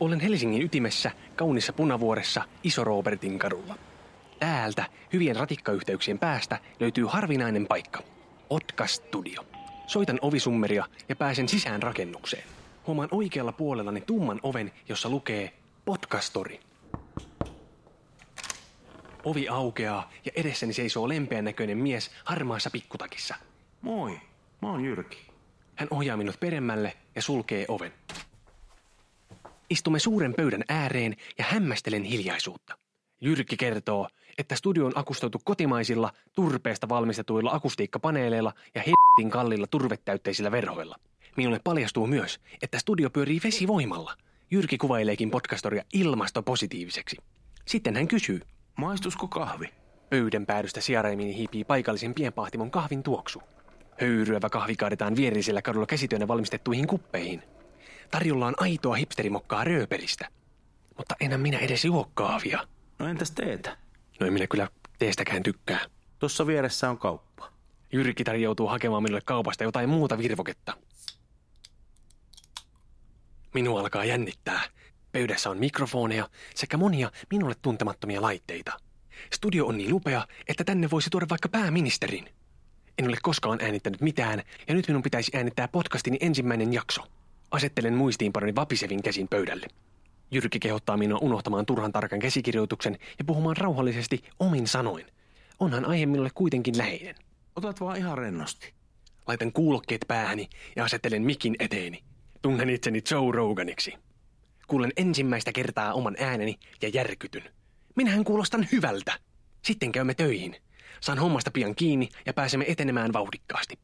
Olen Helsingin ytimessä, kaunissa punavuoressa, Iso Robertin kadulla. Täältä, hyvien ratikkayhteyksien päästä, löytyy harvinainen paikka. Podcast Studio. Soitan ovisummeria ja pääsen sisään rakennukseen. Huomaan oikealla puolellani tumman oven, jossa lukee Podcastori. Ovi aukeaa ja edessäni seisoo lempeän näköinen mies harmaassa pikkutakissa. Moi, mä oon Jyrki. Hän ohjaa minut peremmälle ja sulkee oven. Istumme suuren pöydän ääreen ja hämmästelen hiljaisuutta. Jyrki kertoo, että studio on akustoitu kotimaisilla, turpeesta valmistetuilla akustiikkapaneeleilla ja hittin kallilla turvetäytteisillä verhoilla. Minulle paljastuu myös, että studio pyörii vesivoimalla. Jyrki kuvaileekin podcastoria ilmastopositiiviseksi. Sitten hän kysyy. Maistusko kahvi? Pöydän päädystä sijareimiin hiipii paikallisen pienpahtimon kahvin tuoksu. Höyryävä kahvi kaadetaan vierisellä kadulla käsityönä valmistettuihin kuppeihin. Tarjolla on aitoa hipsterimokkaa rööperistä. Mutta enää minä edes juo kahvia. No entäs teetä? No en minä kyllä teestäkään tykkää. Tuossa vieressä on kauppa. Jyrki tarjoutuu hakemaan minulle kaupasta jotain muuta virvoketta. Minua alkaa jännittää. Pöydässä on mikrofoneja sekä monia minulle tuntemattomia laitteita. Studio on niin upea, että tänne voisi tuoda vaikka pääministerin. En ole koskaan äänittänyt mitään, ja nyt minun pitäisi äänittää podcastini ensimmäinen jakso. Asettelen muistiinpanoni vapisevin käsin pöydälle. Jyrki kehottaa minua unohtamaan turhan tarkan käsikirjoituksen ja puhumaan rauhallisesti omin sanoin. Onhan aihe minulle kuitenkin läheinen. Otat vaan ihan rennosti. Laitan kuulokkeet päähäni ja asettelen mikin eteeni. Tunnen itseni Joe Roganiksi. Kuulen ensimmäistä kertaa oman ääneni ja järkytyn. Minähän kuulostan hyvältä. Sitten käymme töihin. Saan hommasta pian kiinni ja pääsemme etenemään vauhdikkaasti.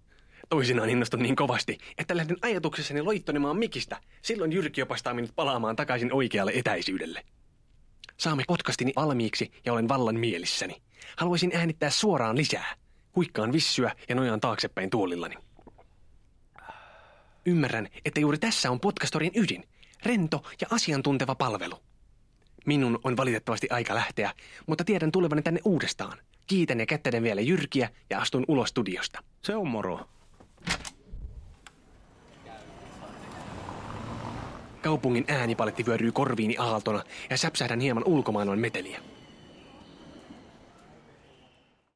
Toisinaan innostun niin kovasti, että lähden ajatuksessani loittonemaan mikistä. Silloin Jyrki opastaa minut palaamaan takaisin oikealle etäisyydelle. Saamme podcastini valmiiksi ja olen vallan mielissäni. Haluaisin äänittää suoraan lisää. Huikkaan vissyä ja nojaan taaksepäin tuolillani. Ymmärrän, että juuri tässä on podcastorin ydin. Rento ja asiantunteva palvelu. Minun on valitettavasti aika lähteä, mutta tiedän tulevani tänne uudestaan. Kiitän ja kättelen vielä Jyrkiä ja astun ulos studiosta. Se on moro. Kaupungin äänipaletti vyöryy korviini aaltona ja säpsähdän hieman ulkomaailman meteliä.